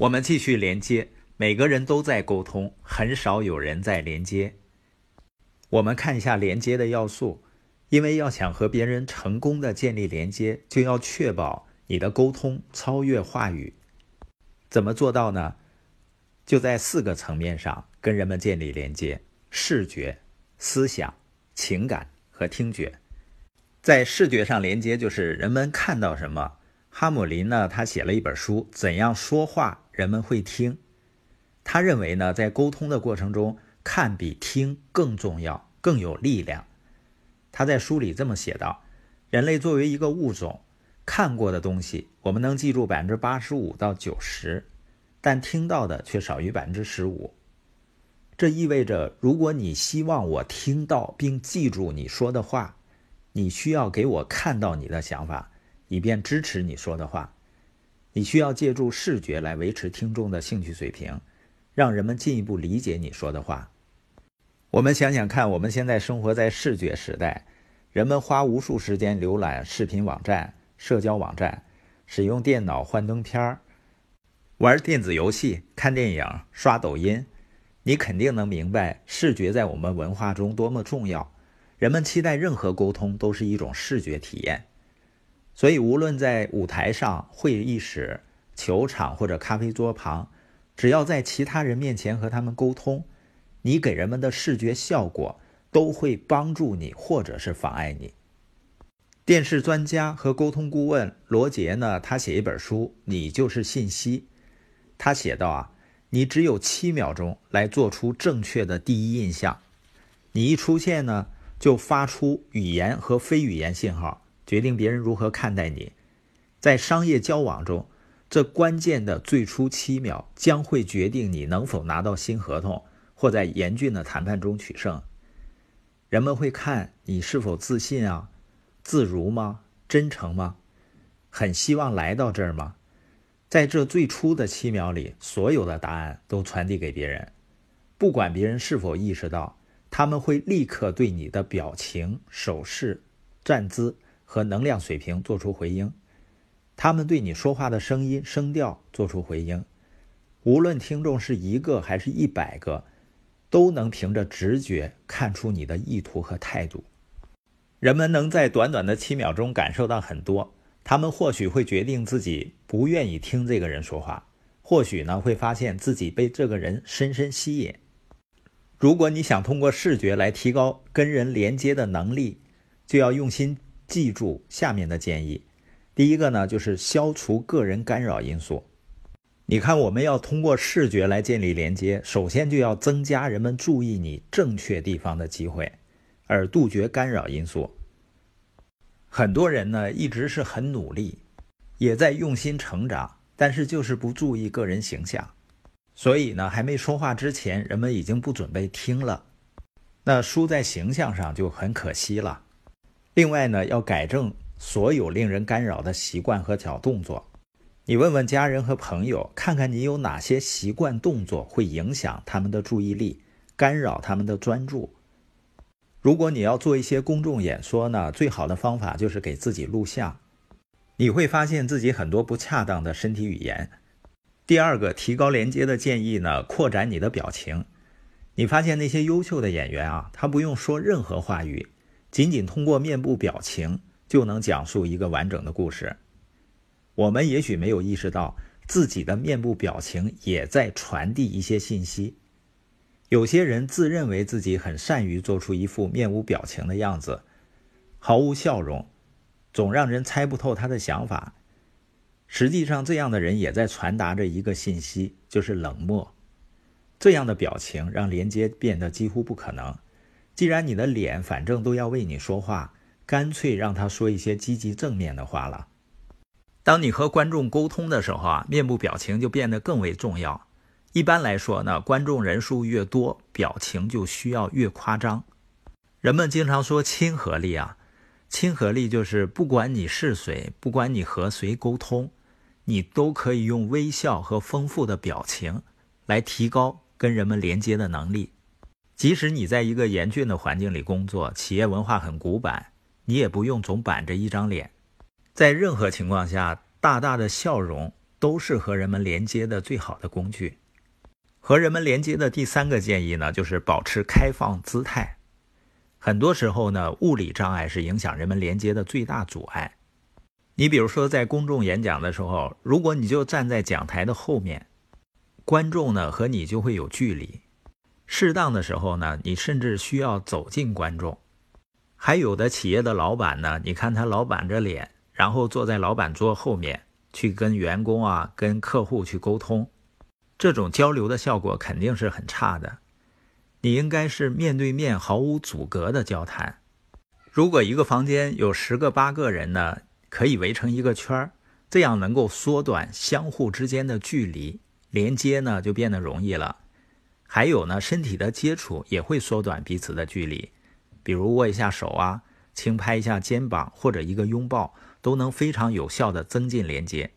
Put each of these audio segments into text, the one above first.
我们继续连接，每个人都在沟通，很少有人在连接。我们看一下连接的要素，因为要想和别人成功的建立连接，就要确保你的沟通超越话语。怎么做到呢？就在四个层面上跟人们建立连接：视觉、思想、情感和听觉。在视觉上连接，就是人们看到什么。哈姆林呢，他写了一本书，怎样说话人们会听。他认为呢，在沟通的过程中，看比听更重要，更有力量。他在书里这么写道：人类作为一个物种，看过的东西我们能记住百分之八十五到九十，但听到的却少于百分之十五。这意味着，如果你希望我听到并记住你说的话，你需要给我看到你的想法。以便支持你说的话，你需要借助视觉来维持听众的兴趣水平，让人们进一步理解你说的话。我们想想看，我们现在生活在视觉时代，人们花无数时间浏览视频网站、社交网站，使用电脑幻灯片儿，玩电子游戏、看电影、刷抖音。你肯定能明白视觉在我们文化中多么重要。人们期待任何沟通都是一种视觉体验。所以，无论在舞台上、会议室、球场或者咖啡桌旁，只要在其他人面前和他们沟通，你给人们的视觉效果都会帮助你，或者是妨碍你。电视专家和沟通顾问罗杰呢，他写一本书《你就是信息》，他写道啊，你只有七秒钟来做出正确的第一印象，你一出现呢，就发出语言和非语言信号。决定别人如何看待你，在商业交往中，这关键的最初七秒将会决定你能否拿到新合同，或在严峻的谈判中取胜。人们会看你是否自信啊，自如吗？真诚吗？很希望来到这儿吗？在这最初的七秒里，所有的答案都传递给别人，不管别人是否意识到，他们会立刻对你的表情、手势、站姿。和能量水平做出回应，他们对你说话的声音声调做出回应，无论听众是一个还是一百个，都能凭着直觉看出你的意图和态度。人们能在短短的七秒钟感受到很多，他们或许会决定自己不愿意听这个人说话，或许呢会发现自己被这个人深深吸引。如果你想通过视觉来提高跟人连接的能力，就要用心。记住下面的建议，第一个呢，就是消除个人干扰因素。你看，我们要通过视觉来建立连接，首先就要增加人们注意你正确地方的机会，而杜绝干扰因素。很多人呢，一直是很努力，也在用心成长，但是就是不注意个人形象，所以呢，还没说话之前，人们已经不准备听了，那输在形象上就很可惜了。另外呢，要改正所有令人干扰的习惯和小动作。你问问家人和朋友，看看你有哪些习惯动作会影响他们的注意力，干扰他们的专注。如果你要做一些公众演说呢，最好的方法就是给自己录像。你会发现自己很多不恰当的身体语言。第二个提高连接的建议呢，扩展你的表情。你发现那些优秀的演员啊，他不用说任何话语。仅仅通过面部表情就能讲述一个完整的故事。我们也许没有意识到自己的面部表情也在传递一些信息。有些人自认为自己很善于做出一副面无表情的样子，毫无笑容，总让人猜不透他的想法。实际上，这样的人也在传达着一个信息，就是冷漠。这样的表情让连接变得几乎不可能。既然你的脸反正都要为你说话，干脆让他说一些积极正面的话了。当你和观众沟通的时候啊，面部表情就变得更为重要。一般来说呢，观众人数越多，表情就需要越夸张。人们经常说亲和力啊，亲和力就是不管你是谁，不管你和谁沟通，你都可以用微笑和丰富的表情来提高跟人们连接的能力。即使你在一个严峻的环境里工作，企业文化很古板，你也不用总板着一张脸。在任何情况下，大大的笑容都是和人们连接的最好的工具。和人们连接的第三个建议呢，就是保持开放姿态。很多时候呢，物理障碍是影响人们连接的最大阻碍。你比如说，在公众演讲的时候，如果你就站在讲台的后面，观众呢和你就会有距离。适当的时候呢，你甚至需要走进观众。还有的企业的老板呢，你看他老板着脸，然后坐在老板桌后面去跟员工啊、跟客户去沟通，这种交流的效果肯定是很差的。你应该是面对面、毫无阻隔的交谈。如果一个房间有十个八个人呢？可以围成一个圈儿，这样能够缩短相互之间的距离，连接呢就变得容易了。还有呢，身体的接触也会缩短彼此的距离，比如握一下手啊，轻拍一下肩膀，或者一个拥抱，都能非常有效的增进连接。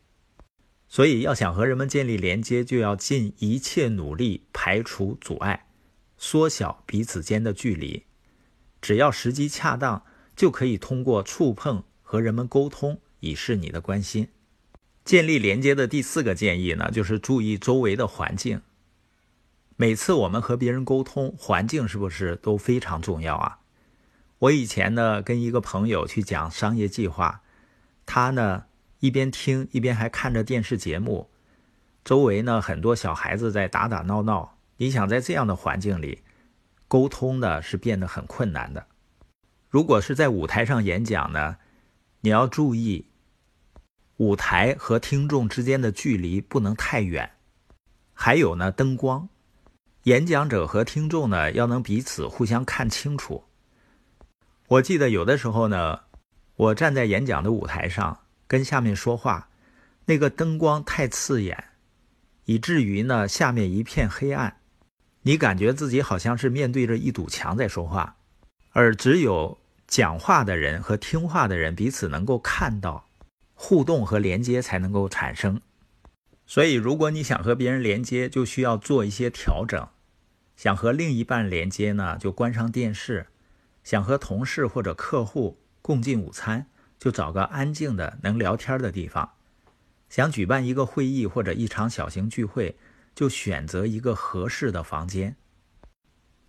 所以，要想和人们建立连接，就要尽一切努力排除阻碍，缩小彼此间的距离。只要时机恰当，就可以通过触碰。和人们沟通，以示你的关心。建立连接的第四个建议呢，就是注意周围的环境。每次我们和别人沟通，环境是不是都非常重要啊？我以前呢，跟一个朋友去讲商业计划，他呢一边听一边还看着电视节目，周围呢很多小孩子在打打闹闹。你想在这样的环境里沟通呢，是变得很困难的。如果是在舞台上演讲呢？你要注意，舞台和听众之间的距离不能太远。还有呢，灯光，演讲者和听众呢要能彼此互相看清楚。我记得有的时候呢，我站在演讲的舞台上跟下面说话，那个灯光太刺眼，以至于呢下面一片黑暗，你感觉自己好像是面对着一堵墙在说话，而只有。讲话的人和听话的人彼此能够看到，互动和连接才能够产生。所以，如果你想和别人连接，就需要做一些调整。想和另一半连接呢，就关上电视；想和同事或者客户共进午餐，就找个安静的能聊天的地方；想举办一个会议或者一场小型聚会，就选择一个合适的房间。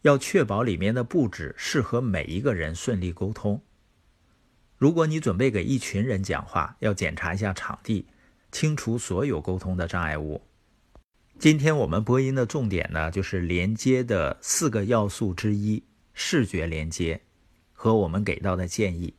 要确保里面的布置适合每一个人顺利沟通。如果你准备给一群人讲话，要检查一下场地，清除所有沟通的障碍物。今天我们播音的重点呢，就是连接的四个要素之一——视觉连接，和我们给到的建议。